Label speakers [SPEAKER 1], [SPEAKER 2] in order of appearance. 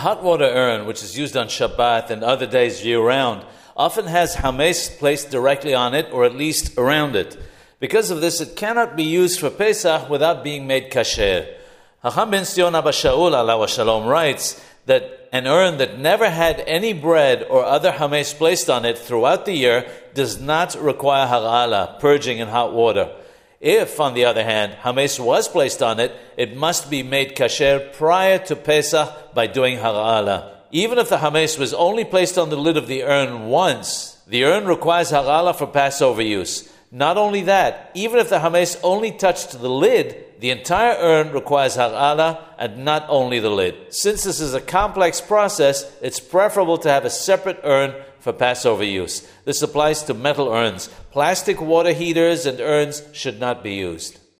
[SPEAKER 1] hot water urn, which is used on Shabbat and other days year round, often has hames placed directly on it or at least around it. Because of this, it cannot be used for Pesach without being made kasher. Hacham ben Sion Abba Shaul alav shalom writes that an urn that never had any bread or other hames placed on it throughout the year does not require harala, purging in hot water. If, on the other hand, hames was placed on it, it must be made kasher prior to Pesach by doing harala. Even if the hames was only placed on the lid of the urn once, the urn requires harala for Passover use. Not only that, even if the hames only touched the lid, the entire urn requires harala and not only the lid. Since this is a complex process, it's preferable to have a separate urn for Passover use. This applies to metal urns. Plastic water heaters and urns should not be used.